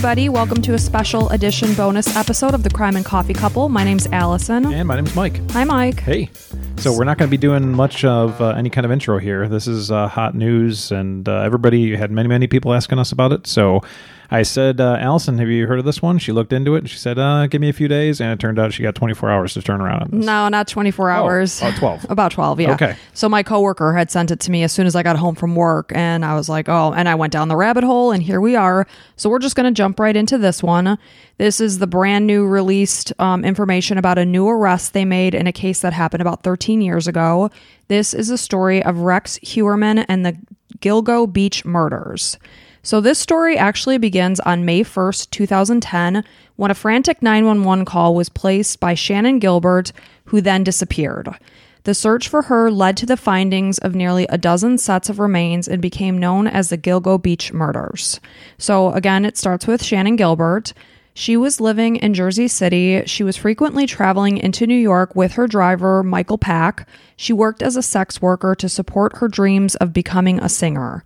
everybody. Welcome to a special edition bonus episode of the Crime and Coffee Couple. My name's Allison. And my name's Mike. Hi, Mike. Hey. So we're not going to be doing much of uh, any kind of intro here. This is uh, hot news, and uh, everybody had many, many people asking us about it. So I said, uh, Allison, have you heard of this one? She looked into it and she said, uh, give me a few days. And it turned out she got 24 hours to turn around on this. No, not 24 hours. Oh, 12. About 12, yeah. Okay. So my coworker had sent it to me as soon as I got home from work, and I was like, oh, and I went down the rabbit hole, and here we are. So we're just going to jump right into this one. This is the brand new released um, information about a new arrest they made in a case that happened about 13 years ago. This is a story of Rex Heuermann and the Gilgo Beach murders. So, this story actually begins on May 1st, 2010, when a frantic 911 call was placed by Shannan Gilbert, who then disappeared. The search for her led to the findings of nearly a dozen sets of remains and became known as the Gilgo Beach murders. So, again, it starts with Shannan Gilbert. She was living in Jersey City. She was frequently traveling into New York with her driver, Michael Pak. She worked as a sex worker to support her dreams of becoming a singer.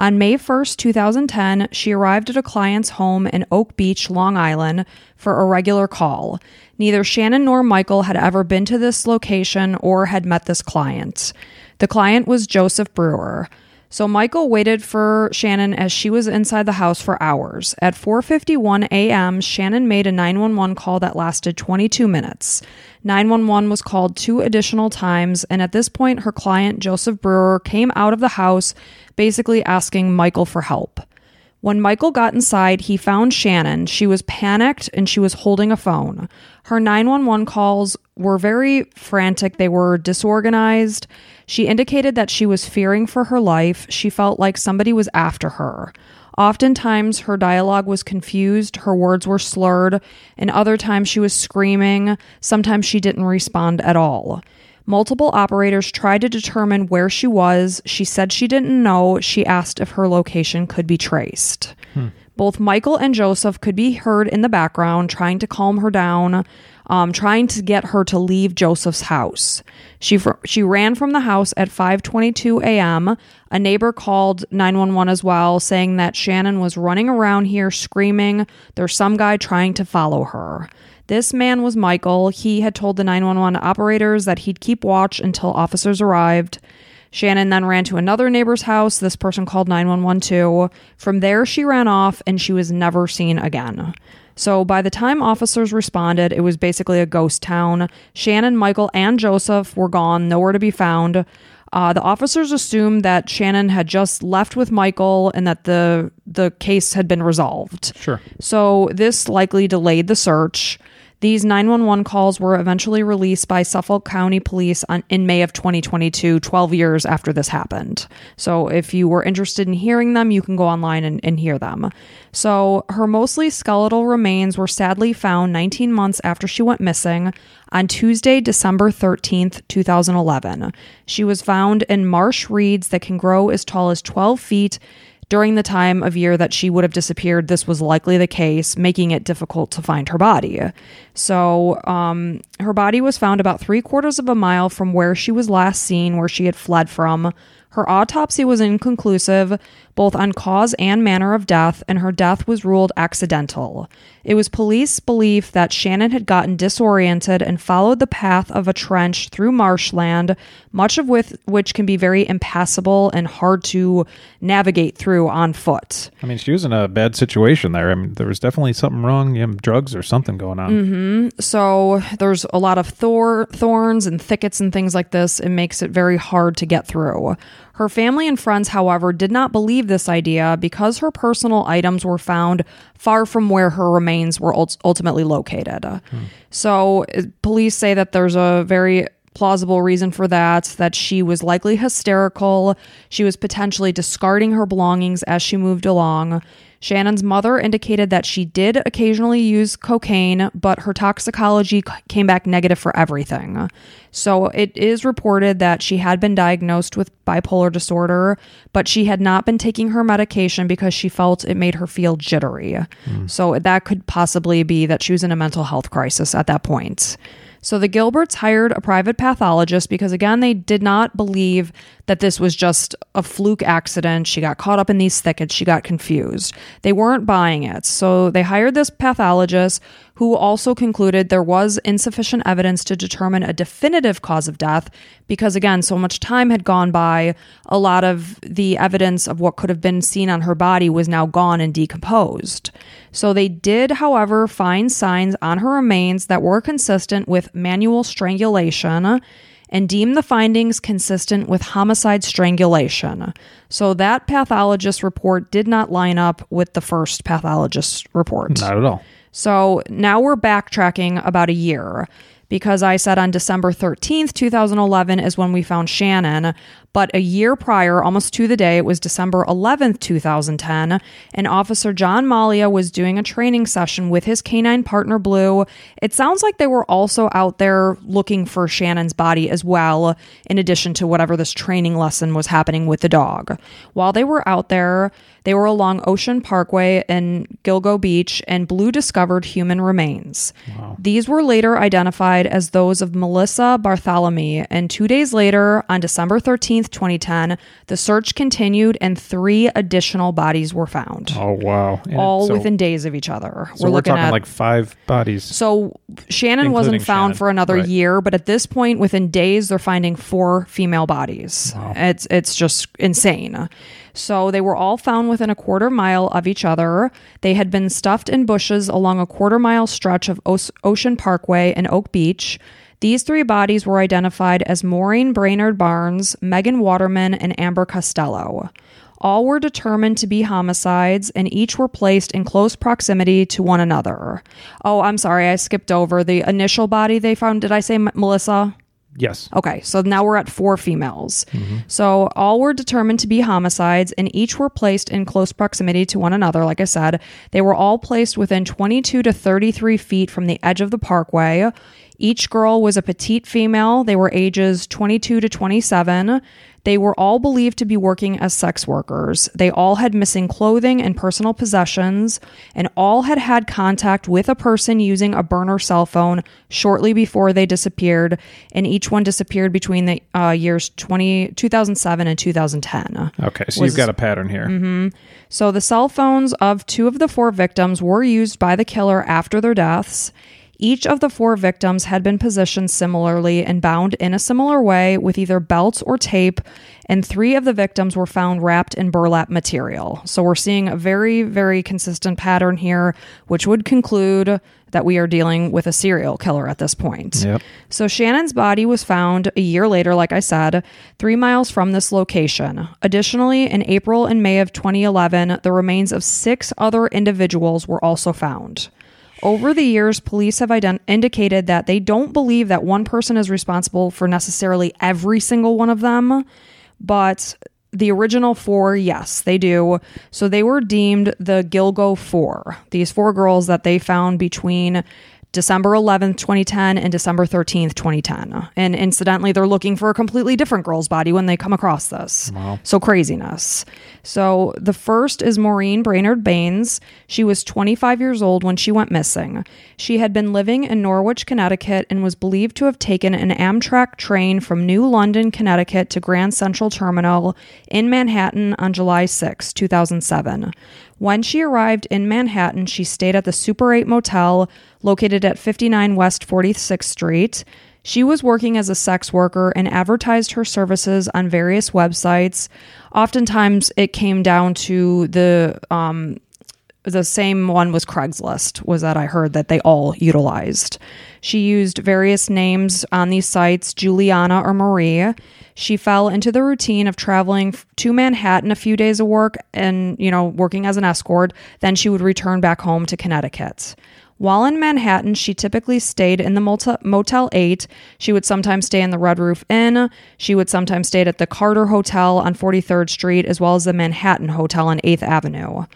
On May 1st, 2010, she arrived at a client's home in Oak Beach, Long Island, for a regular call. Neither Shannan nor Michael had ever been to this location or had met this client. The client was Joseph Brewer. So Michael waited for Shannan as she was inside the house for hours. At 4:51 a.m., Shannan made a 911 call that lasted 22 minutes. 911 was called two additional times, and at this point her client Joseph Brewer came out of the house basically asking Michael for help. When Michael got inside, he found Shannan. She was panicked and she was holding a phone. Her 911 calls were very frantic, they were disorganized. She indicated that she was fearing for her life. She felt like somebody was after her. Oftentimes, her dialogue was confused, her words were slurred, and other times she was screaming. Sometimes she didn't respond at all. Multiple operators tried to determine where she was. She said she didn't know. She asked if her location could be traced. Hmm. Both Michael and Joseph could be heard in the background trying to calm her down, um, trying to get her to leave Joseph's house. She fr- she ran from the house at 5:22 a.m. A neighbor called 911 as well, saying that Shannan was running around here screaming. There's some guy trying to follow her. This man was Michael. He had told the 911 operators that he'd keep watch until officers arrived. Shannan then ran to another neighbor's house. This person called 911 too. From there, she ran off and she was never seen again. So by the time officers responded, it was basically a ghost town. Shannan, Michael, and Joseph were gone, nowhere to be found. Uh, the officers assumed that Shannan had just left with Michael and that the the case had been resolved. Sure. So this likely delayed the search. These 911 calls were eventually released by Suffolk County Police on, in May of 2022, 12 years after this happened. So if you were interested in hearing them, you can go online and, and hear them. So her mostly skeletal remains were sadly found 19 months after she went missing on Tuesday, December 13th, 2011. She was found in marsh reeds that can grow as tall as 12 feet during the time of year that she would have disappeared, this was likely the case, making it difficult to find her body. So, um, her body was found about three quarters of a mile from where she was last seen, where she had fled from. Her autopsy was inconclusive, both on cause and manner of death, and her death was ruled accidental. It was police belief that Shannan had gotten disoriented and followed the path of a trench through marshland, much of with, which can be very impassable and hard to navigate through on foot. I mean, she was in a bad situation there. I mean, there was definitely something wrong, you know, drugs or something going on. Mm-hmm. So there's a lot of thor- thorns and thickets and things like this. It makes it very hard to get through. Her family and friends, however, did not believe this idea because her personal items were found far from where her remains were ultimately located. So uh, police say that there's a very plausible reason for that that she was likely hysterical. She was potentially discarding her belongings as she moved along. Shannan's mother indicated that she did occasionally use cocaine but her toxicology came back negative for everything. So it is reported that she had been diagnosed with bipolar disorder but she had not been taking her medication because she felt it made her feel jittery. Hmm. So that could possibly be that she was in a mental health crisis at that point so the Gilberts hired a private pathologist because, again, they did not believe that this was just a fluke accident. She got caught up in these thickets. She got confused. They weren't buying it. So they hired this pathologist who also concluded there was insufficient evidence to determine a definitive cause of death because, again, so much time had gone by. A lot of the evidence of what could have been seen on her body was now gone and decomposed. So they did, however, find signs on her remains that were consistent with manual strangulation and deemed the findings consistent with homicide strangulation. So that pathologist report did not line up with the first pathologist report. Not at all. So now we're backtracking about a year because I said on December 13th, 2011 is when we found Shannan. But a year prior, almost to the day, it was December 11th, 2010, and Officer John Malia was doing a training session with his canine partner Blue. It sounds like they were also out there looking for Shannan's body as well, in addition to whatever this training lesson was happening with the dog. While they were out there, they were along Ocean Parkway in Gilgo Beach, and Blue discovered human remains. These were later identified as those of Melissa Bartholomew, and two days later, on December 13th, 2010, the search continued and three additional bodies were found. Oh wow! And all so, within days of each other. So we're, looking talking like five bodies. so Shannan wasn't found Shannan, for another right. year, but at this point, within days, they're finding four female bodies. It's it's just insane. So they were all found within a quarter mile of each other. They had been stuffed in bushes along a quarter mile stretch of Oce- Ocean Parkway and Oak Beach. These three bodies were identified as Maureen Brainard Barnes, Megan Waterman, and Amber Costello. All were determined to be homicides, and each were placed in close proximity to one another. Oh, I'm sorry, I skipped over the initial body they found. Did I say M- Melissa? Yes. Okay, so now we're at four females. Mm-hmm. So all were determined to be homicides, and each were placed in close proximity to one another. Like I said, they were all placed within 22 to 33 feet from the edge of the parkway. Each girl was a petite female. They were ages 22 to 27. They were all believed to be working as sex workers. They all had missing clothing and personal possessions, and all had had contact with a person using a burner cell phone shortly before they disappeared, and each one disappeared between the uh, years 20, 2007 and 2010. Okay, so Was- you've got a pattern here. So the cell phones of two of the four victims were used by the killer after their deaths. Each of the four victims had been positioned similarly and bound in a similar way with either belts or tape, and three of the victims were found wrapped in burlap material. So we're seeing a very, very consistent pattern here, which would conclude that we are dealing with a serial killer at this point. Yep. So Shannan's body was found a year later, like I said, three miles from this location. Additionally, in April and May of 2011, the remains of six other individuals were also found. Over the years, police have ident- indicated that they don't believe that one person is responsible for necessarily every single one of them, but the original four, yes, they do. So they were deemed the Gilgo Four. These four girls that they found between December 11th, 2010 and December 13th, 2010. And incidentally, they're looking for a completely different girl's body when they come across this. So craziness. So the first is Maureen Brainard Baines. She was 25 years old when she went missing. She had been living in Norwich, Connecticut, and was believed to have taken an Amtrak train from New London, Connecticut to Grand Central Terminal in Manhattan on July 6, 2007. When she arrived in Manhattan, she stayed at the Super 8 Motel located at 59 West 46th Street. She was working as a sex worker and advertised her services on various websites. Oftentimes, it came down to the um, the same one was Craigslist, was that I heard that they all utilized. She used various names on these sites, Juliana or Marie. She fell into the routine of traveling to Manhattan a few days of work and, you know, working as an escort. Then she would return back home to Connecticut. While in Manhattan, she typically stayed in the Motel, Motel 8. She would sometimes stay in the Red Roof Inn. She would sometimes stay at the Carter Hotel on 43rd Street, as well as the Manhattan Hotel on 8th Avenue.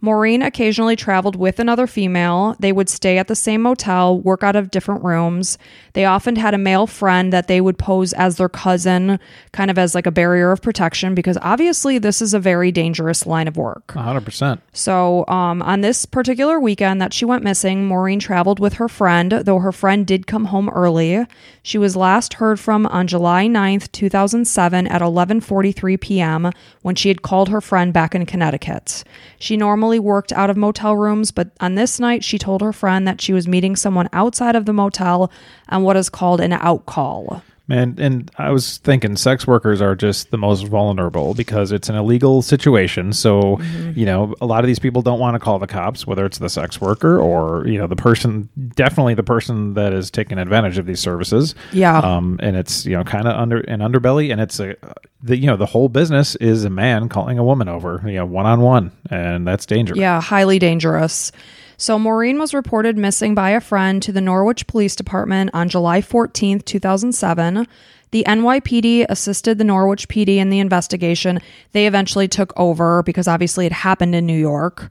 Maureen occasionally traveled with another female. They would stay at the same motel, work out of different rooms. They often had a male friend that they would pose as their cousin, kind of as like a barrier of protection, because obviously this is a very dangerous line of work. 100%. So, um, on this particular weekend that she went missing, Maureen traveled with her friend, though her friend did come home early. She was last heard from on July 9th, 2007 at 11:43 p.m. when she had called her friend back in Connecticut. She normally worked out of motel rooms, but on this night she told her friend that she was meeting someone outside of the motel on what is called an out call. Man, and I was thinking sex workers are just the most vulnerable because it's an illegal situation. So, you know, a lot of these people don't want to call the cops, whether it's the sex worker or, you know, the person, definitely the person that is taking advantage of these services. Yeah. Um, and it's, you know, kind of under an underbelly. And it's a, the, you know, the whole business is a man calling a woman over, you know, one on one. And that's dangerous. Yeah, highly dangerous. So, Maureen was reported missing by a friend to the Norwich Police Department on July 14th, 2007. The NYPD assisted the Norwich PD in the investigation. They eventually took over because obviously it happened in New York.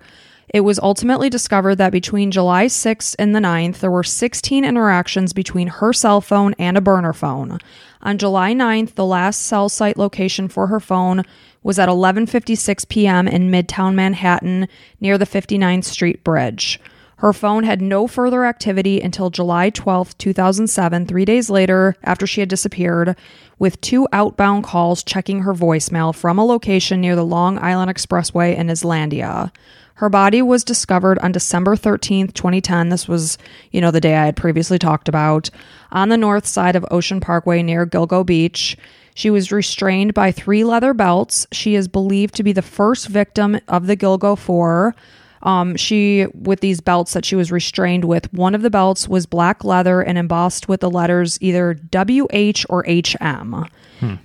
It was ultimately discovered that between July 6th and the 9th, there were 16 interactions between her cell phone and a burner phone. On July 9th, the last cell site location for her phone was at 11:56 p.m. in Midtown Manhattan near the 59th Street Bridge. Her phone had no further activity until July 12, 2007, 3 days later after she had disappeared, with two outbound calls checking her voicemail from a location near the Long Island Expressway in Islandia. Her body was discovered on December 13th, 2010. This was, you know, the day I had previously talked about, on the north side of Ocean Parkway near Gilgo Beach. She was restrained by three leather belts. She is believed to be the first victim of the Gilgo Four. Um, she, with these belts that she was restrained with, one of the belts was black leather and embossed with the letters either WH or HM.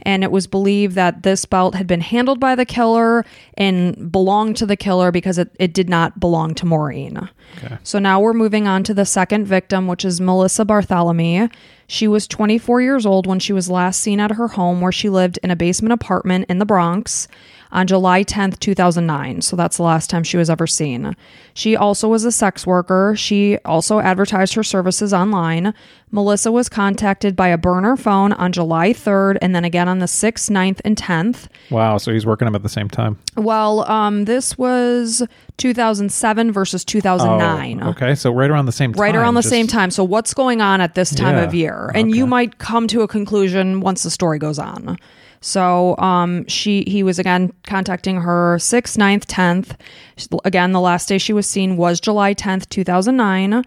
And it was believed that this belt had been handled by the killer and belonged to the killer because it, it did not belong to Maureen. Okay. So now we're moving on to the second victim, which is Melissa Bartholomew. She was 24 years old when she was last seen at her home where she lived in a basement apartment in the Bronx on July 10th, 2009. So that's the last time she was ever seen. She also was a sex worker. She also advertised her services online. Melissa was contacted by a burner phone on July 3rd and then again on the 6th, 9th, and 10th. Wow. So he's working them at the same time. Well, um, this was 2007 versus 2009. Oh, okay. So right around the same time. Right around the just- same time. So, what's going on at this time Yeah. of year? And you might come to a conclusion once the story goes on. So, um, she he was again contacting her 6th, 9th, 10th. Again, the last day she was seen was July 10th, 2009.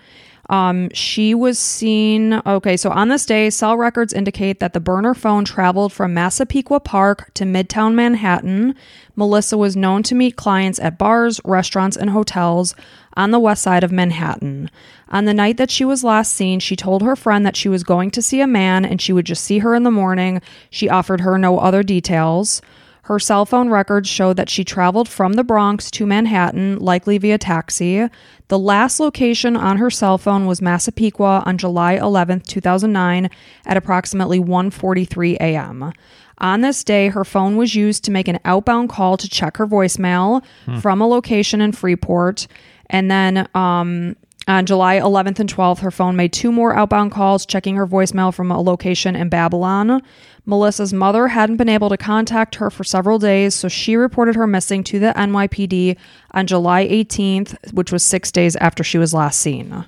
Um, she was seen. Okay, so on this day, cell records indicate that the burner phone traveled from Massapequa Park to Midtown Manhattan. Melissa was known to meet clients at bars, restaurants, and hotels on the west side of Manhattan. On the night that she was last seen, she told her friend that she was going to see a man and she would just see her in the morning. She offered her no other details. Her cell phone records show that she traveled from the Bronx to Manhattan, likely via taxi. The last location on her cell phone was Massapequa on July 11th, 2009 at approximately 1:43 a.m. On this day, her phone was used to make an outbound call to check her voicemail from a location in Freeport. And then um, on July 11th and 12th, her phone made two more outbound calls, checking her voicemail from a location in Babylon. Melissa's mother hadn't been able to contact her for several days, so she reported her missing to the NYPD on July 18th, which was six days after she was last seen.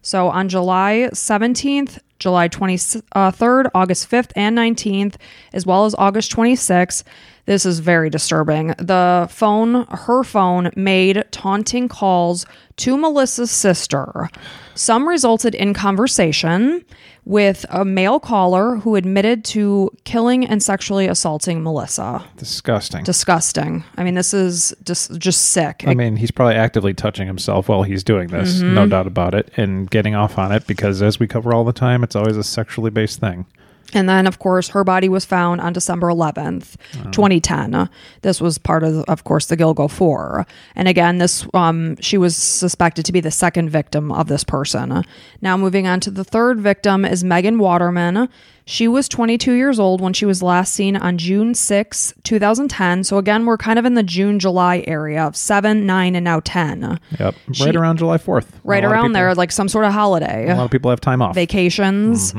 So on July 17th, July 23rd, uh, August 5th, and 19th, as well as August 26th, this is very disturbing. The phone, her phone, made taunting calls to Melissa's sister. Some resulted in conversation with a male caller who admitted to killing and sexually assaulting Melissa. Disgusting. Disgusting. I mean, this is just just sick. I mean, he's probably actively touching himself while he's doing this, no Mm-hmm. doubt about it, and getting off on it because, as we cover all the time, it's always a sexually based thing. And then, of course, her body was found on December 11th, 2010. This was part of, of course, the Gilgo Four. And again, this um, she was suspected to be the second victim of this person. Now, moving on to the third victim is Megan Waterman. She was 22 years old when she was last seen on June 6, 2010. So again, we're kind of in the June July area of seven, nine, and now 10. Yep. right around July 4th. Right A lot of around people- there, like some sort of holiday A lot of people have time off. vacations.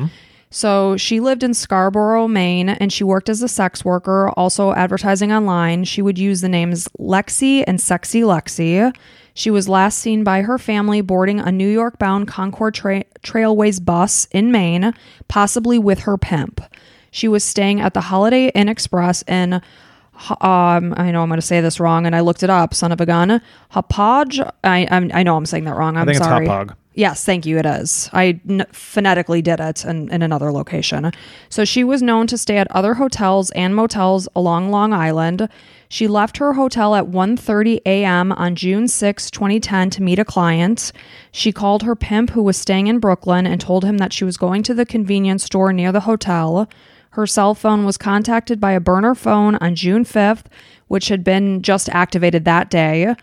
So she lived in Scarborough, Maine, and she worked as a sex worker, also advertising online. She would use the names Lexi and Sexy Lexi. She was last seen by her family boarding a New York bound Concord tra- Trailways bus in Maine, possibly with her pimp. She was staying at the Holiday Inn Express in um, I know I'm going to say this wrong, and I looked it up. Son of a gun, Hapaj. I I'm, I know I'm saying that wrong. I'm think it's sorry. Hapag. Yes, thank you. It is. I n- phonetically did it in, in another location. So she was known to stay at other hotels and motels along Long Island. She left her hotel at 1:30 a.m. on June 6, 2010 to meet a client. She called her pimp who was staying in Brooklyn and told him that she was going to the convenience store near the hotel. Her cell phone was contacted by a burner phone on June 5th, which had been just activated that day.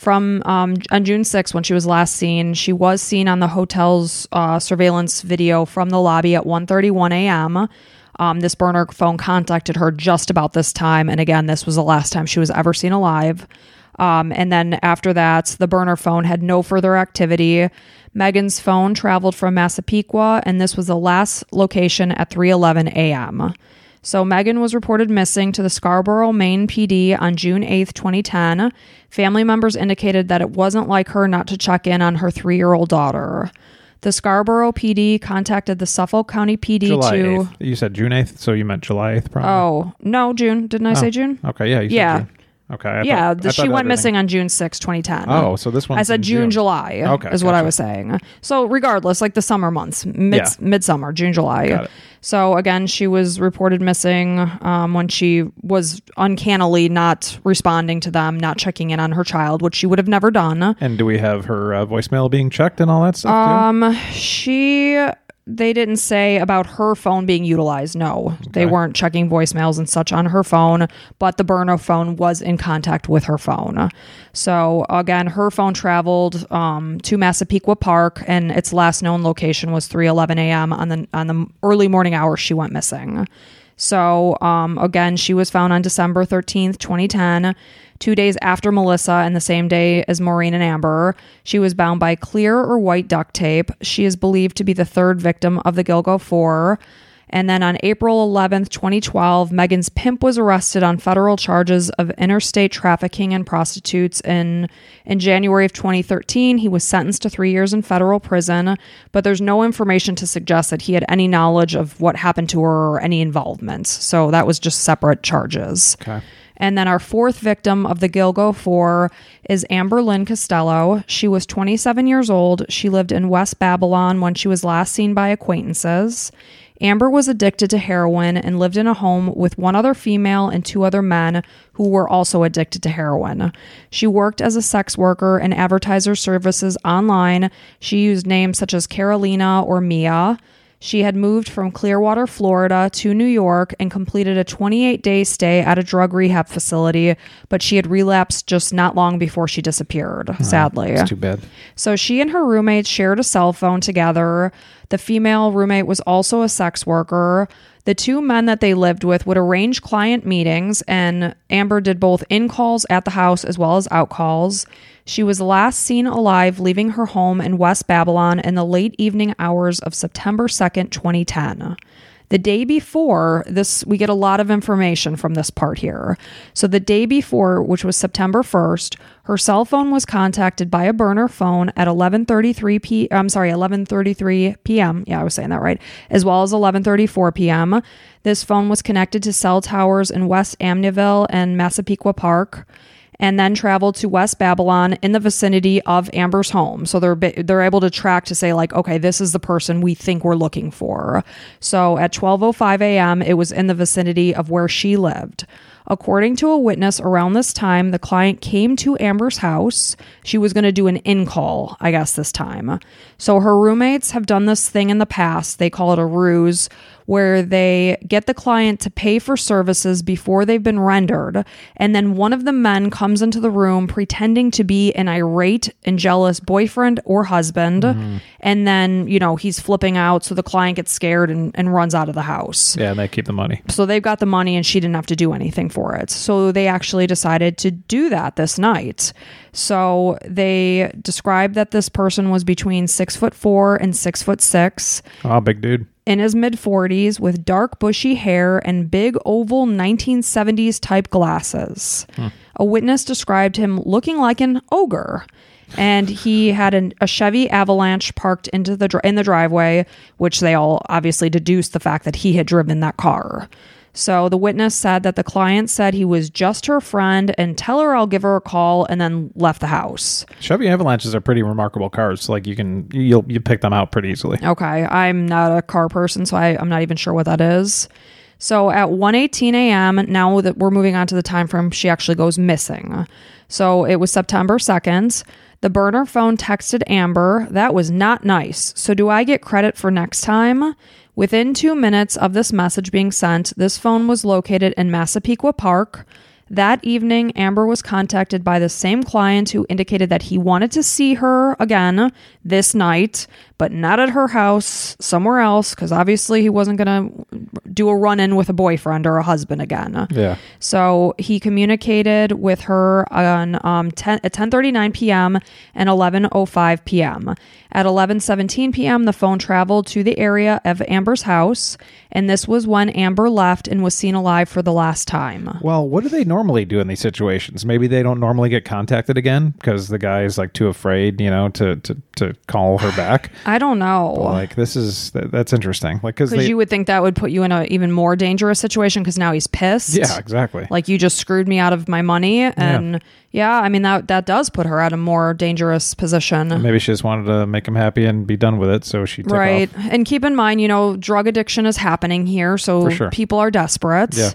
From um, on June 6th, when she was last seen, she was seen on the hotel's uh, surveillance video from the lobby at 1:31 a.m. Um, this burner phone contacted her just about this time, and again, this was the last time she was ever seen alive. Um, and then after that, the burner phone had no further activity. Megan's phone traveled from Massapequa, and this was the last location at 3:11 a.m. So Megan was reported missing to the Scarborough, Maine PD on June 8th, 2010. Family members indicated that it wasn't like her not to check in on her 3-year-old daughter. The Scarborough PD contacted the Suffolk County PD July to 8th. You said June 8th, so you meant July 8th, probably. Oh, no, June. Didn't I say oh, June? Okay, yeah. You said Yeah. June. Okay. I yeah, thought- she went missing on June 6, 2010. Oh, so this one. I said June, July. Okay, is what I was saying. So regardless, like the summer months, mid Yeah. midsummer, June, July. So again, she was reported missing um, when she was uncannily not responding to them, not checking in on her child, which she would have never done. And do we have her uh, voicemail being checked and all that stuff too? Um, she they didn't say about her phone being utilized. No, they weren't checking voicemails and such on her phone, but the burner phone was in contact with her phone. So again, her phone traveled um, to Massapequa Park, and its last known location was 3:11 a.m. on the on the early morning hours she went missing. So, um, again, she was found on December 13th, 2010, two days after Melissa and the same day as Maureen and Amber. She was bound by clear or white duct tape. She is believed to be the third victim of the Gilgo Four. And then on April 11th, 2012, Megan's pimp was arrested on federal charges of interstate trafficking and prostitutes. In, in January of 2013, he was sentenced to three years in federal prison, but there's no information to suggest that he had any knowledge of what happened to her or any involvement. So that was just separate charges. Okay. And then our fourth victim of the Gilgo Four is Amber Lynn Costello. She was 27 years old. She lived in West Babylon when she was last seen by acquaintances. Amber was addicted to heroin and lived in a home with one other female and two other men who were also addicted to heroin. She worked as a sex worker and advertiser services online. She used names such as Carolina or Mia. She had moved from Clearwater, Florida to New York and completed a 28 day stay at a drug rehab facility, but she had relapsed just not long before she disappeared, sadly. It's too bad. So she and her roommate shared a cell phone together. The female roommate was also a sex worker. The two men that they lived with would arrange client meetings, and Amber did both in calls at the house as well as out calls. She was last seen alive leaving her home in West Babylon in the late evening hours of September 2nd, 2010. The day before, this we get a lot of information from this part here. So the day before, which was September 1st, her cell phone was contacted by a burner phone at 11:33 p. I'm sorry, 11:33 p.m. Yeah, I was saying that right. As well as 11:34 p.m. This phone was connected to cell towers in West Amityville and Massapequa Park and then traveled to West Babylon in the vicinity of Amber's home. So they're they're able to track to say like, okay, this is the person we think we're looking for. So at 12:05 a.m., it was in the vicinity of where she lived. According to a witness around this time, the client came to Amber's house. She was going to do an in call, I guess, this time. So her roommates have done this thing in the past. They call it a ruse, where they get the client to pay for services before they've been rendered. And then one of the men comes into the room pretending to be an irate and jealous boyfriend or husband. Mm-hmm. And then, you know, he's flipping out. So the client gets scared and, and runs out of the house. Yeah, and they keep the money. So they've got the money and she didn't have to do anything for it. So they actually decided to do that this night. So they described that this person was between six foot four and six foot six Oh, big dude. in his mid 40s with dark bushy hair and big oval 1970s type glasses. Hmm. A witness described him looking like an ogre. And he had an, a Chevy Avalanche parked into the in the driveway, which they all obviously deduced the fact that he had driven that car. So the witness said that the client said he was just her friend and tell her I'll give her a call and then left the house. Chevy Avalanches are pretty remarkable cars. So like you can you'll you pick them out pretty easily. Okay, I'm not a car person, so I, I'm not even sure what that is. So at 1:18 a.m., now that we're moving on to the time frame, she actually goes missing. So it was September 2nd. The burner phone texted Amber, "That was not nice. So do I get credit for next time?" Within 2 minutes of this message being sent, this phone was located in Massapequa Park. That evening, Amber was contacted by the same client who indicated that he wanted to see her again this night, but not at her house, somewhere else, because obviously he wasn't going to do a run in with a boyfriend or a husband again. Yeah. So he communicated with her on um, 10, at 10:39 p.m. and 11:05 p.m. At 11:17 p.m., the phone traveled to the area of Amber's house, and this was when Amber left and was seen alive for the last time. Well, what do they normally do in these situations? Maybe they don't normally get contacted again because the guy is like too afraid, you know, to to, to call her back. I don't know. like this is that, that's interesting. Like because you would think that would put you in an even more dangerous situation because now he's pissed. yeah exactly. Like you just screwed me out of my money. And yeah, I mean, that, that does put her at a more dangerous position. Maybe she just wanted to make him happy and be done with it, so she took Right. off. And keep in mind, you know, drug addiction is happening here. So sure. people are desperate. Yeah.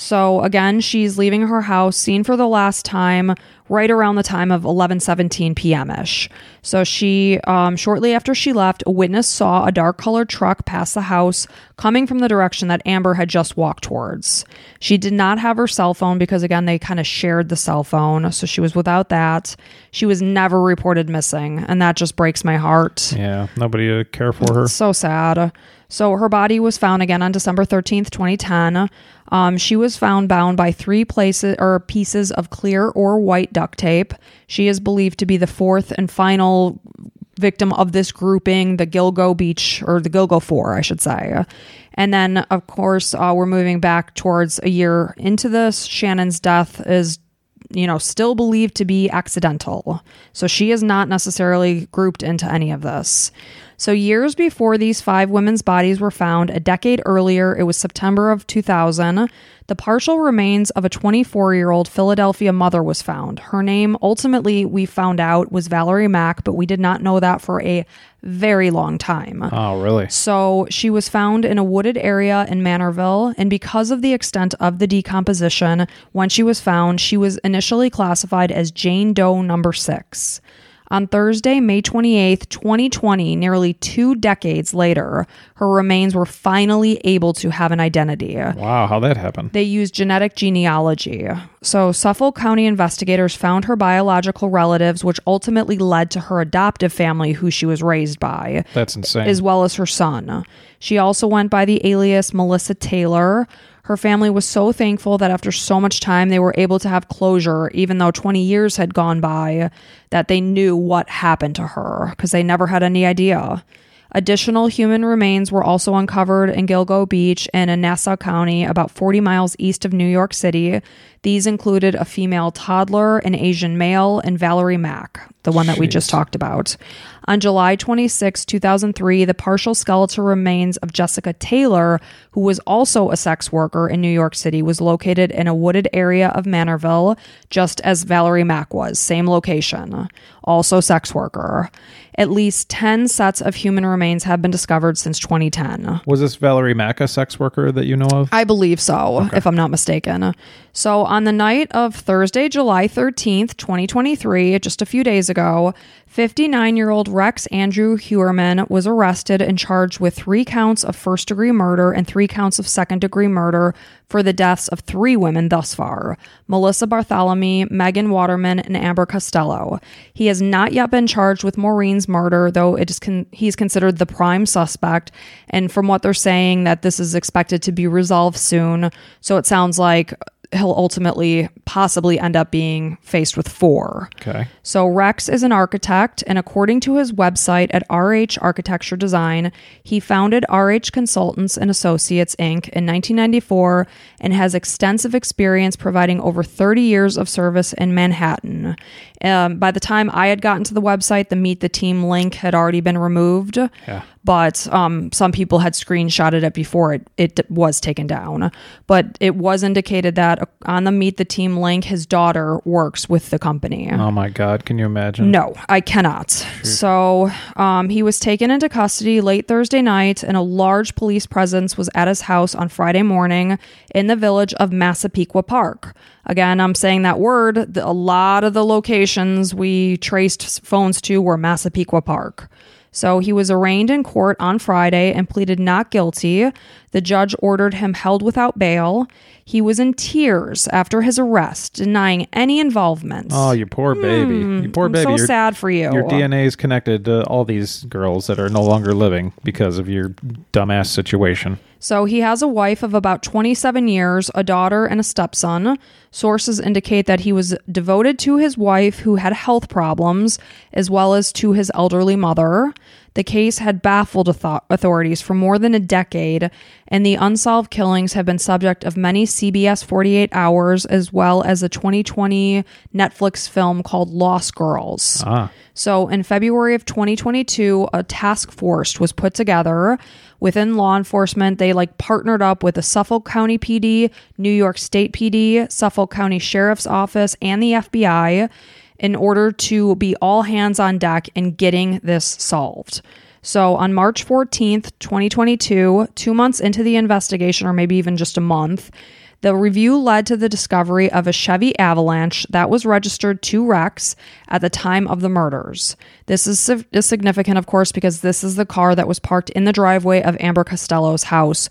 So again, she's leaving her house, seen for the last time, right around the time of 11:17 p.m. ish. So she, um, shortly after she left, a witness saw a dark colored truck pass the house, coming from the direction that Amber had just walked towards. She did not have her cell phone because again, they kind of shared the cell phone, so she was without that. She was never reported missing, and that just breaks my heart. Yeah, nobody to care for her. So sad. So her body was found again on December 13th, 2010. Um, she was found bound by three places or pieces of clear or white duct tape. She is believed to be the fourth and final victim of this grouping, the Gilgo Beach or the Gilgo Four, I should say. And then, of course, uh, we're moving back towards a year into this. Shannan's death is you know, still believed to be accidental. So she is not necessarily grouped into any of this. So, years before these five women's bodies were found, a decade earlier, it was September of 2000, the partial remains of a 24 year old Philadelphia mother was found. Her name, ultimately, we found out was Valerie Mack, but we did not know that for a very long time. Oh, really? So she was found in a wooded area in Manorville, and because of the extent of the decomposition, when she was found, she was initially classified as Jane Doe number six. On Thursday, May 28th, 2020, nearly two decades later, her remains were finally able to have an identity. Wow, how that happened? They used genetic genealogy. So, Suffolk County investigators found her biological relatives, which ultimately led to her adoptive family, who she was raised by That's insane. as well as her son. She also went by the alias Melissa Taylor. Her family was so thankful that after so much time, they were able to have closure, even though 20 years had gone by, that they knew what happened to her because they never had any idea. Additional human remains were also uncovered in Gilgo Beach and in Nassau County, about 40 miles east of New York City. These included a female toddler, an Asian male, and Valerie Mack, the one that we just talked about. On July 26, 2003, the partial skeletal remains of Jessica Taylor, who was also a sex worker in New York City, was located in a wooded area of Manorville, just as Valerie Mack was, same location, also sex worker. At least 10 sets of human remains have been discovered since 2010. Was this Valerie Mack a sex worker that you know of? I believe so, if I'm not mistaken. So, on the night of Thursday, July 13th, 2023, just a few days days ago, 59 year old Rex Andrew Heuermann was arrested and charged with three counts of first degree murder and three counts of second degree murder for the deaths of three women thus far Melissa Bartholomew, Megan Waterman, and Amber Costello. He has not yet been charged with Maureen's murder, though it is con- he's considered the prime suspect. And from what they're saying, that this is expected to be resolved soon. So it sounds like he'll ultimately possibly end up being faced with four. Okay. So Rex is an architect, and according to his website at RH Architecture Design, he founded RH Consultants and Associates Inc. in 1994 and has extensive experience providing over 30 years of service in Manhattan. Um, by the time I had gotten to the website, the Meet the Team link had already been removed. Yeah. But um, some people had screenshotted it before it, it was taken down. But it was indicated that on the Meet the Team link, his daughter works with the company. Oh my God. Can you imagine? No, I cannot. So um, he was taken into custody late Thursday night, and a large police presence was at his house on Friday morning in the village of Massapequa Park. Again, I'm saying that word. The, a lot of the locations we traced phones to were Massapequa Park. So he was arraigned in court on Friday and pleaded not guilty. The judge ordered him held without bail. He was in tears after his arrest, denying any involvement. Oh, you poor hmm. baby. you poor I'm baby. so sad for you. Your DNA is connected to all these girls that are no longer living because of your dumbass situation. So he has a wife of about 27 years, a daughter, and a stepson. Sources indicate that he was devoted to his wife, who had health problems, as well as to his elderly mother. The case had baffled authorities for more than a decade, and the unsolved killings have been subject of many CBS 48 Hours, as well as a 2020 Netflix film called Lost Girls. Ah. So, in February of 2022, a task force was put together within law enforcement. They like partnered up with the Suffolk County PD, New York State PD, Suffolk County Sheriff's Office, and the FBI in order to be all hands on deck in getting this solved. So, on March 14th, 2022, two months into the investigation, or maybe even just a month, the review led to the discovery of a Chevy Avalanche that was registered to Rex at the time of the murders. This is, is significant, of course, because this is the car that was parked in the driveway of Amber Costello's house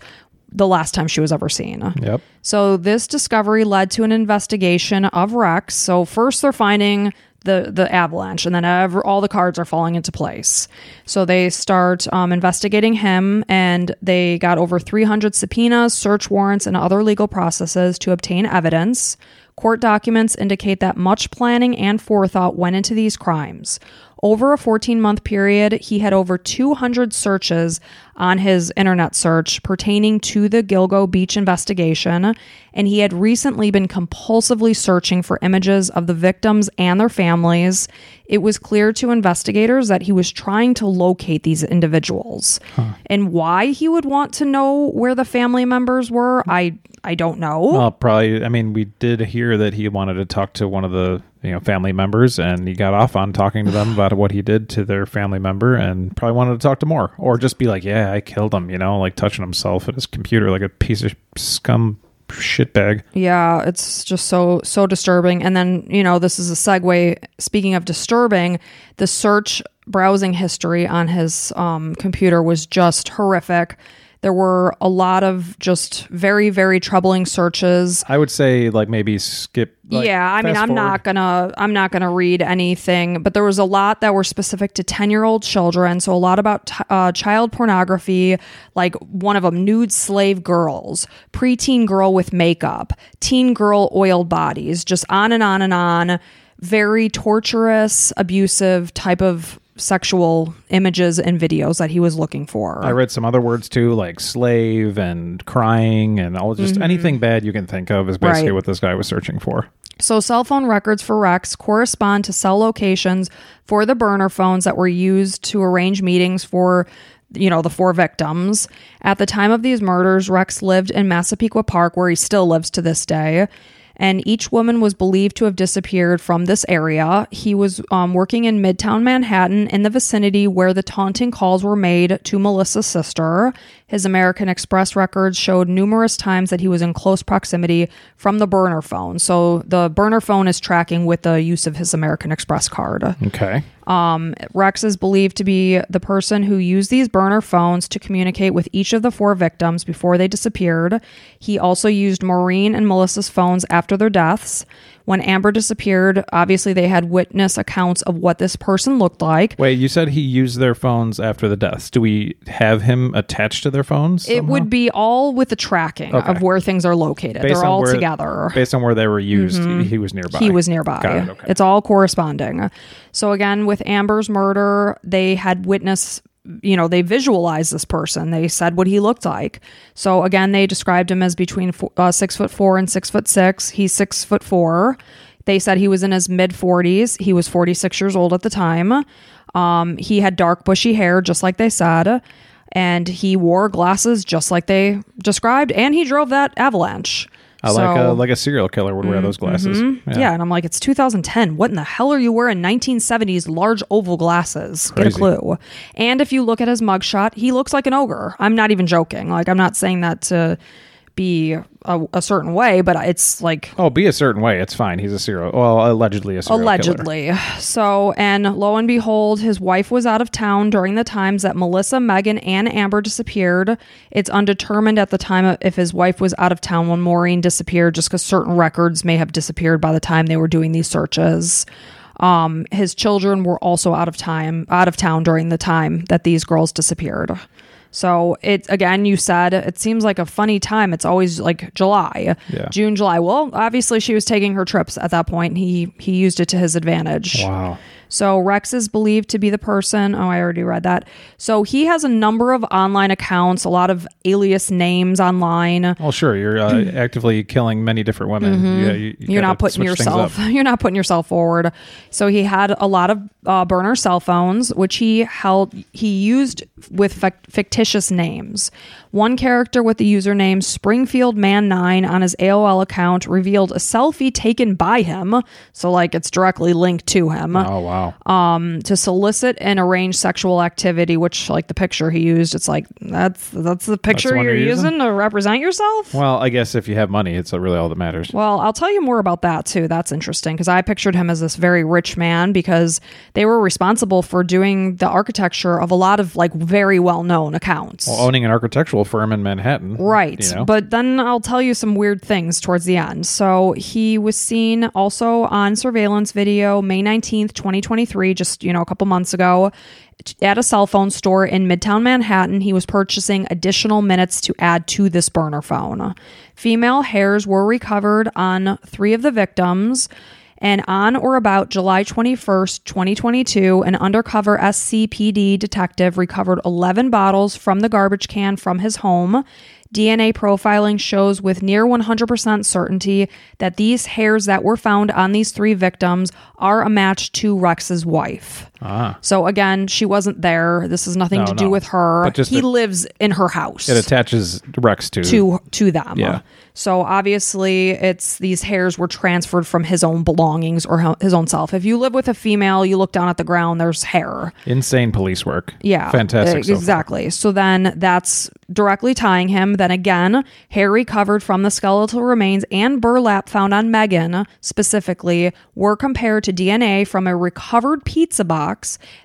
the last time she was ever seen. Yep. So this discovery led to an investigation of Rex. So first they're finding the the avalanche, and then ever, all the cards are falling into place. So they start um, investigating him, and they got over 300 subpoenas, search warrants, and other legal processes to obtain evidence. Court documents indicate that much planning and forethought went into these crimes. Over a 14 month period, he had over 200 searches on his internet search pertaining to the Gilgo Beach investigation, and he had recently been compulsively searching for images of the victims and their families. It was clear to investigators that he was trying to locate these individuals. And why he would want to know where the family members were, I I don't know. Well, probably. I mean, we did hear that he wanted to talk to one of the you know family members, and he got off on talking to them about what he did to their family member, and probably wanted to talk to more, or just be like, "Yeah, I killed him," you know, like touching himself at his computer like a piece of scum shitbag. Yeah, it's just so so disturbing. And then, you know, this is a segue. Speaking of disturbing, the search browsing history on his um, computer was just horrific. There were a lot of just very very troubling searches. I would say like maybe skip. Like, yeah, I mean, I'm not gonna I'm not gonna read anything, but there was a lot that were specific to 10 year old children. So a lot about t- uh, child pornography, like one of them, nude slave girls, preteen girl with makeup, teen girl oiled bodies, just on and on and on. Very torturous, abusive type of sexual images and videos that he was looking for. I read some other words too, like slave and crying and all just anything bad you can think of is basically Mm-hmm. Right. what this guy was searching for. So, cell phone records for Rex correspond to cell locations for the burner phones that were used to arrange meetings for, you know, the four victims. At the time of these murders, Rex lived in Massapequa Park, where he still lives to this day. And each woman was believed to have disappeared from this area. He was um, working in Midtown Manhattan in the vicinity where the taunting calls were made to Melissa's sister. His American Express records showed numerous times that he was in close proximity from the burner phone. So the burner phone is tracking with the use of his American Express card. Okay. Um, Rex is believed to be the person who used these burner phones to communicate with each of the four victims before they disappeared. He also used Maureen and Melissa's phones after their deaths. When Amber disappeared, obviously they had witness accounts of what this person looked like. Wait, you said he used their phones after the deaths. Do we have him attached to their phones? It somehow? would be all with the tracking Okay. of where things are located. Based They're all where- together. Based on where they were used, he mm-hmm. was nearby. He was nearby. It, okay. It's all corresponding. So again, with Amber's murder, they had witness. You know, they visualized this person. They said what he looked like. So again, they described him as between fo- uh, six foot four and six foot six. He's six foot four. They said he was in his mid forties. He was forty six years old at the time. Um, he had dark bushy hair, just like they said, and he wore glasses, just like they described. And he drove that avalanche. I like So- Mm-hmm. a like a serial killer would wear those glasses. yeah. and I'm like, it's 2010. What in the hell are you wearing 1970s large oval glasses? Get a clue. And if you look at his mugshot, he looks like an ogre. I'm not even joking. Like, I'm not saying that to be a, a certain way, but it's like Oh, be a certain way. It's fine. He's a serial. Well, allegedly a serial killer. allegedly. So, and lo and behold, his wife was out of town during the times that Melissa, Megan, and Amber disappeared. It's undetermined at the time if his wife was out of town when Maureen disappeared, just because certain records may have disappeared by the time they were doing these searches. Um, his children were also out of time, out of town during the time that these girls disappeared. So it again, you said it seems like a funny time. It's always like July, Yeah. June, July. Well, obviously she was taking her trips at that point. He he used it to his advantage. Wow. So Rex is believed to be the person. Oh, I already read that. So he has a number of online accounts, a lot of alias names online. Well, sure. You're uh, actively killing many different women. Yeah, you, you Mm-hmm. You're not putting yourself. You're not putting yourself forward. So he had a lot of uh, burner cell phones, which he held. He used with fic- fictitious names. One character with the username Springfield Man Nine on his AOL account revealed a selfie taken by him. So like it's directly linked to him Oh wow. Um, to solicit and arrange sexual activity. Which like the picture he used, it's like that's that's the picture one you're you're using? using to represent yourself. well, I guess if you have money, it's really all that matters. Well, I'll tell you more about that too. That's interesting because I pictured him as this very rich man because they were responsible for doing the architecture of a lot of like very well known accounts. Well, owning an architectural firm in Manhattan, Right. You know? But then I'll tell you some weird things towards the end. So he was seen also on surveillance video May 19th, 2023, just, you know, a couple months ago at a cell phone store in Midtown Manhattan. He was purchasing additional minutes to add to this burner phone. Female hairs were recovered on three of the victims. And on or about July 21st, 2022, an undercover SCPD detective recovered 11 bottles from the garbage can from his home. DNA profiling shows with near 100% certainty that these hairs that were found on these three victims are a match to Rex's wife. Ah, So again, she wasn't there. This has nothing No, to do no. with her. He it- lives in her house it attaches Rex to to to them. Yeah. So obviously, it's these hairs were transferred from his own belongings or his own self. If you live with a female, you look down at the ground, there's hair. insane police work. Yeah, fantastic. so far. exactly. So then that's directly tying him. Then again, hair recovered from the skeletal remains and burlap found on Megan specifically were compared to DNA from a recovered pizza box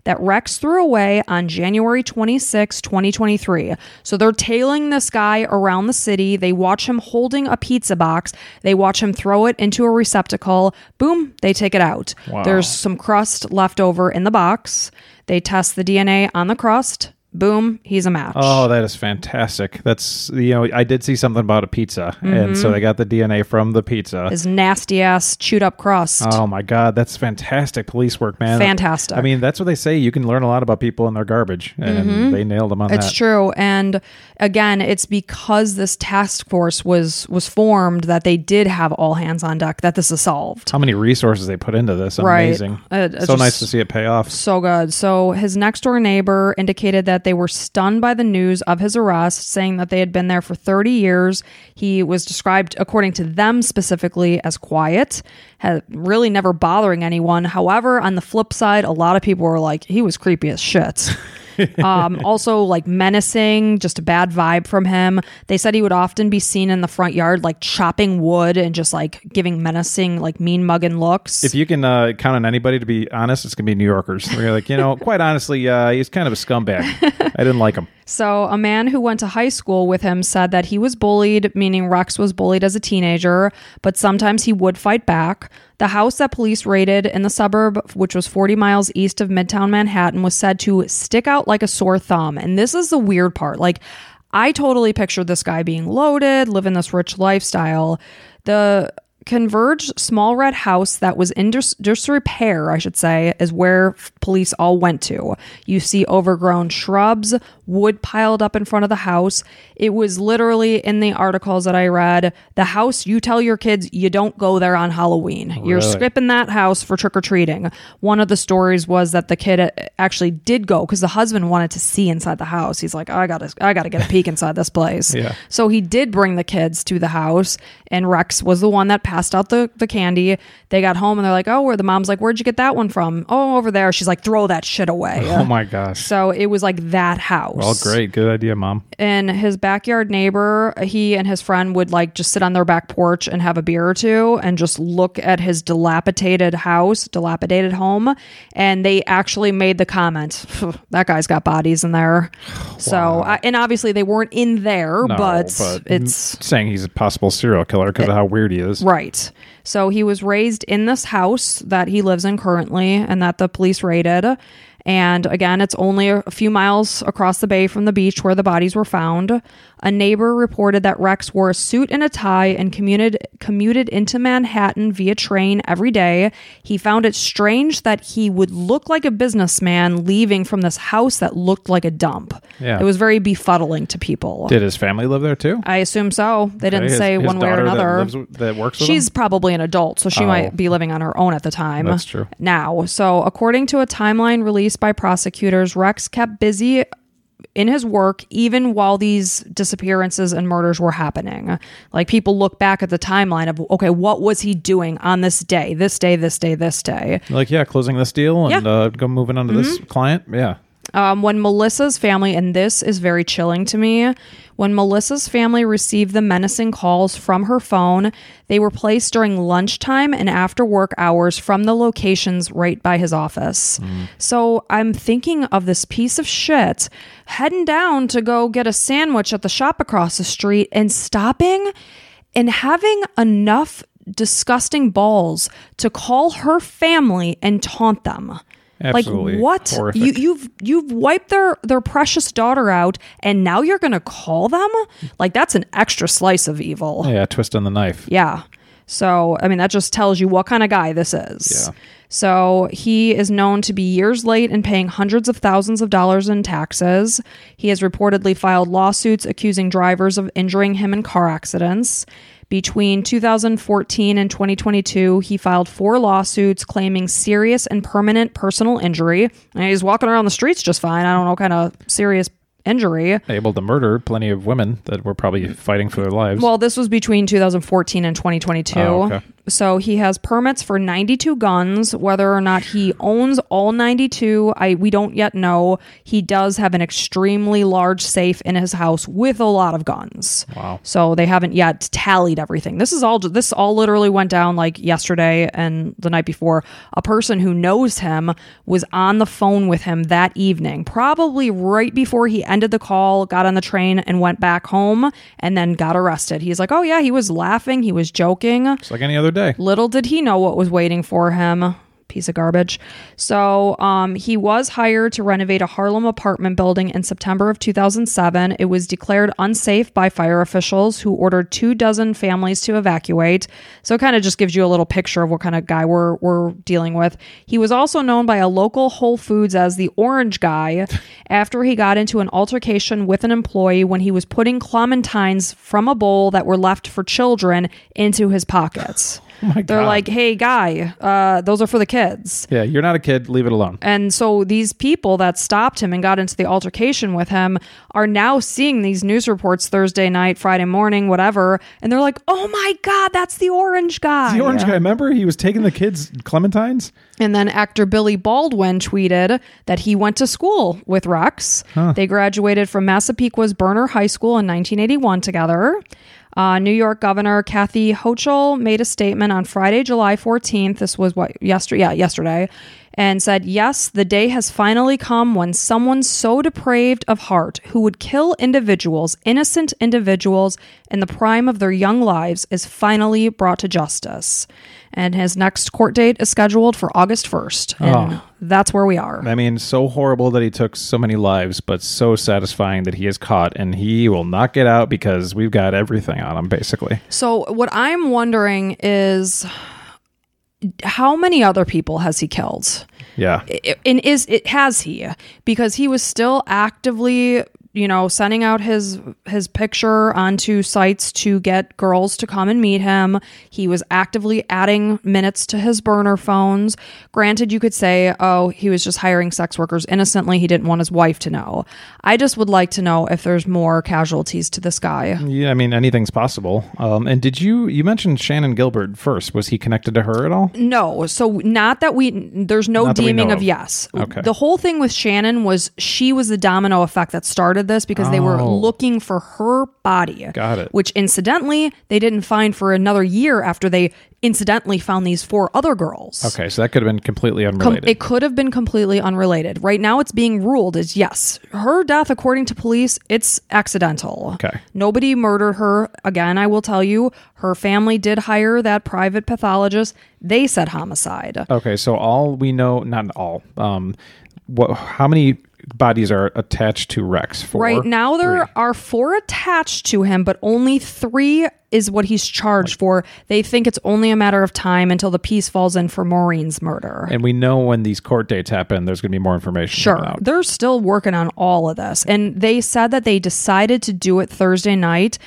that Rex threw away on January 26, 2023. So they're tailing this guy around the city. They watch him holding a pizza box. They watch him throw it into a receptacle. Boom, they take it out. Wow. There's some crust left over in the box. They test the DNA on the crust. Boom, he's a match. Oh, that is fantastic. That's you know, I did see something about a pizza, and Mm-hmm. so they got the DNA from the pizza. His nasty ass chewed up crust. Oh my god, that's fantastic police work, man. Fantastic. I mean, that's what they say. You can learn a lot about people and their garbage, and they nailed them on Mm-hmm. It's true, and again, it's because this task force was was formed that they did have all hands on deck. That this is solved. How many resources they put into this? Right. Amazing. Uh, so nice to see it pay off. So good. So his next door neighbor indicated that that they were stunned by the news of his arrest, saying that they had been there for 30 years. He was described, according to them specifically, as quiet, had really never bothering anyone. However, on the flip side, a lot of people were like, he was creepy as shit. um, also, like menacing, just a bad vibe from him. They said he would often be seen in the front yard, like chopping wood and just like giving menacing, like mean mugging looks. If you can uh, count on anybody to be honest, it's gonna be New Yorkers. They're like, you know, quite honestly, uh, he's kind of a scumbag. I didn't like him. So, a man who went to high school with him said that he was bullied, meaning Rex was bullied as a teenager, but sometimes he would fight back. The house that police raided in the suburb, which was 40 miles east of Midtown Manhattan, was said to stick out like a sore thumb. And this is the weird part. Like, I totally pictured this guy being loaded, living this rich lifestyle. The converged small red house that was in dis- disrepair, I should say, is where f- police all went to. You see overgrown shrubs, wood piled up in front of the house. It was literally in the articles that I read the house you tell your kids you don't go there on Halloween. You're skipping that house for trick or treating. One of the stories was that the kid uh, actually did go because the husband wanted to see inside the house. He's like, I gotta, I gotta get a peek inside this place. Yeah. So he did bring the kids to the house, and Rex was the one that passed out the, the candy. They got home and they're like, Oh, where the mom's like, Where'd you get that one from? Oh, over there. She's like, Throw that shit away. Oh my gosh. So it was like that house. Well, great, good idea, mom. And his backyard neighbor, he and his friend would like just sit on their back porch and have a beer or two and just look at his dilapidated house, dilapidated home. And they actually made the comment, that guy's got bodies in there. So, I, and obviously they weren't in there, No, but, it's saying he's a possible serial killer because of eh, how weird he is. Right. So he was raised in this house that he lives in currently and that the police raided. And again, it's only a few miles across the bay from the beach where the bodies were found. A neighbor reported that Rex wore a suit and a tie and commuted commuted into Manhattan via train every day. He found it strange that he would look like a businessman leaving from this house that looked like a dump. Yeah. It was very befuddling to people. Did his family live there too? I assume so. They didn't His- say his one way or daughter that another. lives that works She's him? probably an adult, so she Oh. might be living on her own at the time. That's true. Now, so according to a timeline released by prosecutors, Rex kept busy in his work even while these disappearances and murders were happening. Like people look back at the timeline of okay, what was he doing on this day, this day, this day, this day? Like, yeah, closing this deal and Yeah. Mm-hmm. uh, go moving on to this client. Yeah. Um, when Melissa's family, and this is very chilling to me, when Melissa's family received the menacing calls from her phone, they were placed during lunchtime and after work hours from the locations right by his office. So I'm thinking of this piece of shit heading down to go get a sandwich at the shop across the street and stopping and having enough disgusting balls to call her family and taunt them. Absolutely Like what? horrific. You you've you've wiped their their precious daughter out and now you're going to call them? Like that's an extra slice of evil. Yeah, twist on the knife. Yeah. So, I mean, that just tells you what kind of guy this is. Yeah. So, he is known to be years late in paying hundreds of thousands of dollars in taxes. He has reportedly filed lawsuits accusing drivers of injuring him in car accidents. Between 2014 and 2022, he filed four lawsuits claiming serious and permanent personal injury. And he's walking around the streets just fine. I don't know kind of serious injury. Able to murder plenty of women that were probably fighting for their lives. Well, this was between 2014 and 2022. Oh, okay. So he has permits for 92 guns. Whether or not he owns all 92, I we don't yet know. He does have an extremely large safe in his house with a lot of guns. Wow. So they haven't yet tallied everything. This is all this all literally went down like yesterday and the night before. A person who knows him was on the phone with him that evening, probably right before he ended the call, got on the train and went back home and then got arrested. He's like, "Oh yeah, he was laughing, he was joking." It's like any other day. Little did he know what was waiting for him. Piece of garbage. So, um, he was hired to renovate a Harlem apartment building in September of 2007. It was declared unsafe by fire officials who ordered two dozen families to evacuate. So, it kind of just gives you a little picture of what kind of guy we're, we're dealing with. He was also known by a local Whole Foods as the Orange Guy after he got into an altercation with an employee when he was putting clementines from a bowl that were left for children into his pockets. my They're like, "Hey, guy, uh, those are for the kids." Yeah, you're not a kid. Leave it alone. And so these people that stopped him and got into the altercation with him are now seeing these news reports Thursday night, Friday morning, whatever, and they're like, "Oh my god, that's the orange guy." The orange guy, remember? He was taking the kids clementines. And then actor Billy Baldwin tweeted that he went to school with Rex. They graduated from Massapequa's Berner High School in 1981 together. Uh, New York Governor Kathy Hochul made a statement on Friday, July 14th. This was what yesterday, yeah, yesterday, and said, "Yes, the day has finally come when someone so depraved of heart, who would kill individuals, innocent individuals, in the prime of their young lives, is finally brought to justice." And his next court date is scheduled for August 1st, and Oh. that's where we are. I mean, so horrible that he took so many lives, but so satisfying that he is caught and he will not get out because we've got everything on him, basically. So, what I'm wondering is how many other people has he killed? Yeah. And is it has he? Because he was still actively, you know, sending out his his picture onto sites to get girls to come and meet him. He was actively adding minutes to his burner phones. Granted, you could say, "Oh, he was just hiring sex workers innocently. He didn't want his wife to know." I just would like to know if there's more casualties to this guy. Yeah, I mean, anything's possible. Um, and did you, you mentioned Shannan Gilbert first. Was he connected to her at all? No, so not that we there's no Not deeming of of. yes. Okay. The whole thing with Shannan was she was the domino effect that started this because they were Oh. looking for her body. Got it. Which incidentally they didn't find for another year after they incidentally found these four other girls. Okay, so that could have been completely Com- unrelated. it could have been completely unrelated. Right now, it's being ruled as yes, her death, according to police, it's accidental. Okay. Nobody murdered her. Again, I will tell you, her family did hire that private pathologist. They said homicide. okay, so all we know, not all, um, what, how many bodies are attached to Rex? Four? Right now, there Three. are four attached to him, but only three is what he's charged for. They think it's only a matter of time until the piece falls in for Maureen's murder. And we know when these court dates happen, there's going to be more information. Sure. They're still working on all of this. And they said that they decided to do it Thursday night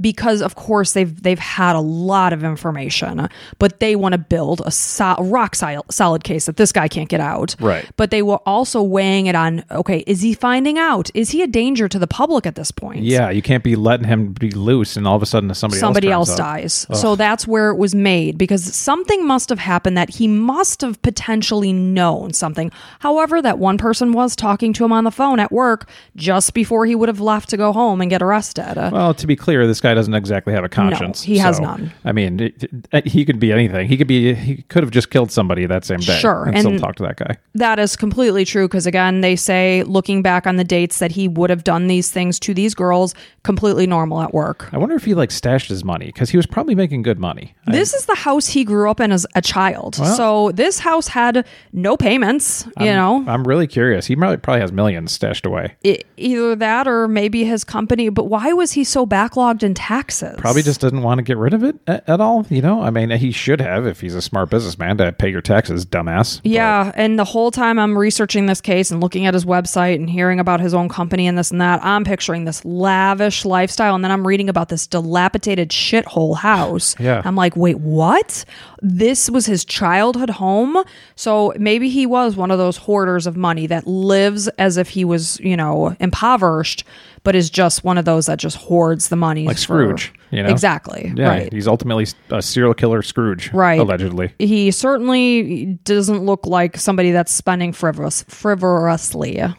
because of course they've they've had a lot of information, but they want to build a so- rock solid, solid case that this guy can't get out. Right. But they were also weighing it on okay, is he finding out? Is he a danger to the public at this point? Yeah, you can't be letting him be loose and all of a sudden somebody, somebody else, else, dies. So that's where it was made because something must have happened that he must have potentially known something. However, that one person was talking to him on the phone at work just before he would have left to go home and get arrested. Well, to be clear, this guy doesn't exactly have a conscience. he has so, none. I mean, it, it- he could be anything. He could be. He could have just killed somebody that same day. Sure, and, still talk to that guy. That is completely true because, again, they say looking back on the dates that he would have done these things to these girls completely normal at work. I wonder if he like stashed his money because he was probably making good money. I- This is the house he grew up in as a child. so this house had no payments, you know. I'm really curious. He probably probably has millions stashed away. E- either that or maybe his company. But why was he so backlogged in taxes? Probably just doesn't want to get rid of it at, at all. You know, I mean, he should have if he's a smart businessman to pay your taxes, dumbass. But- Yeah, and the whole time I'm researching this case and looking at his website and hearing about his own company and this and that, I'm picturing this lavish lifestyle, and then I'm reading about this dilapidated shithole house. Yeah. I'm like, wait, what? This was his childhood home. So maybe he was one of those hoarders of money that lives as if he was, you know, impoverished, but is just one of those that just hoards the money. Like for- Scrooge, you know? Exactly. Yeah, right. he's ultimately a serial killer Scrooge, Right. Allegedly. he certainly doesn't look like somebody that's spending frivolous, frivolously. Yeah,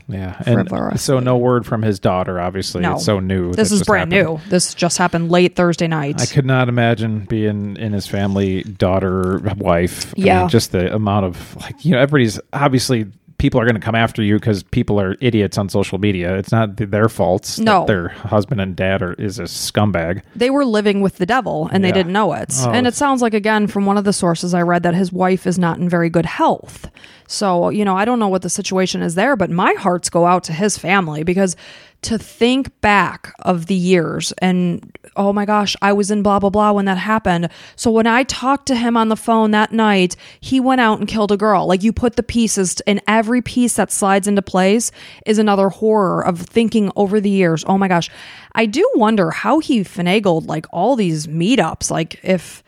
and Frivolous. so no word from his daughter. Obviously, No, it's so new. This is brand happened. new. This just happened late Thursday night. I could not imagine being in his family, daughter, wife. I Yeah. mean, just the amount of like you know, everybody's obviously people are going to come after you because people are idiots on social media. It's not th- their faults. that No. their husband and dad are is a scumbag. they were living with the devil and they didn't know it. Oh, and it sounds like again from one of the sources I read that his wife is not in very good health. So, you know, I don't know what the situation is there, but my hearts go out to his family because to think back of the years and oh my gosh, I was in blah blah blah when that happened. So when I talked to him on the phone that night, he went out and killed a girl. Like you put the pieces in every piece that slides into place is another horror of thinking over the years. Oh my gosh. I do wonder how he finagled like all these meetups like if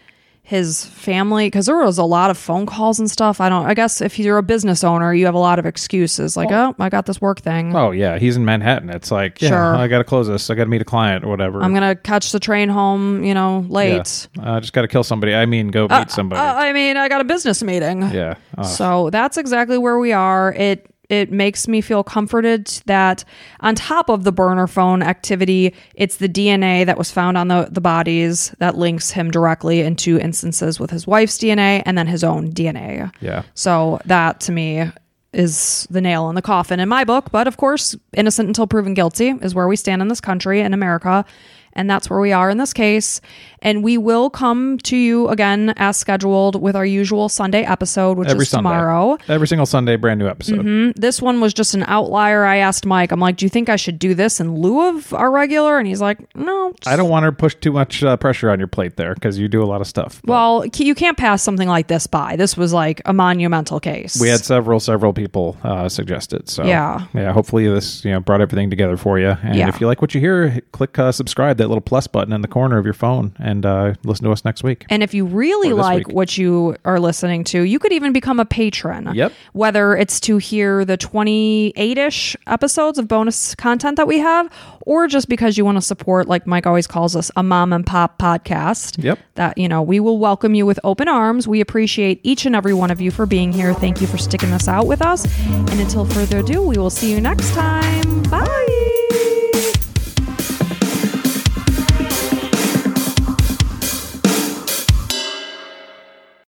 his family because there was a lot of phone calls and stuff. I don't. I guess if you're a business owner, you have a lot of excuses like, oh, I got this work thing. Oh yeah, he's in Manhattan. It's like, yeah, Sure. I got to close this. I got to meet a client or whatever. I'm gonna catch the train home, you know, late. I just got to kill somebody. I mean, go meet somebody. Uh, I mean, I got a business meeting. yeah. Uh, So that's exactly where we are. It it makes me feel comforted that on top of the burner phone activity, it's the DNA that was found on the, the bodies that links him directly into instances with his wife's DNA and then his own DNA. yeah. So that to me is the nail in the coffin in my book. But of course, innocent until proven guilty is where we stand in this country in America. And that's where we are in this case. And we will come to you again as scheduled with our usual Sunday episode, which Every is Sunday. tomorrow. Every single Sunday, brand new episode. Mm, This one was just an outlier. I asked Mike, I'm like, do you think I should do this in lieu of our regular? And he's like, no. I don't want to push too much uh, pressure on your plate there because you do a lot of stuff. But Well, you can't pass something like this by. This was like a monumental case. we had several, several people uh, suggest it. So Yeah. yeah. Hopefully this you know brought everything together for you. And Yeah. if you like what you hear, click uh, subscribe that little plus button in the corner of your phone and uh, listen to us next week. And if you really like week. what you are listening to, you could even become a patron. Yep. Whether it's to hear the 28 ish episodes of bonus content that we have, or just because you want to support, like Mike always calls us, a mom and pop podcast. Yep. That, you know, we will welcome you with open arms. We appreciate each and every one of you for being here. Thank you for sticking this out with us. And until further ado, we will see you next time. Bye.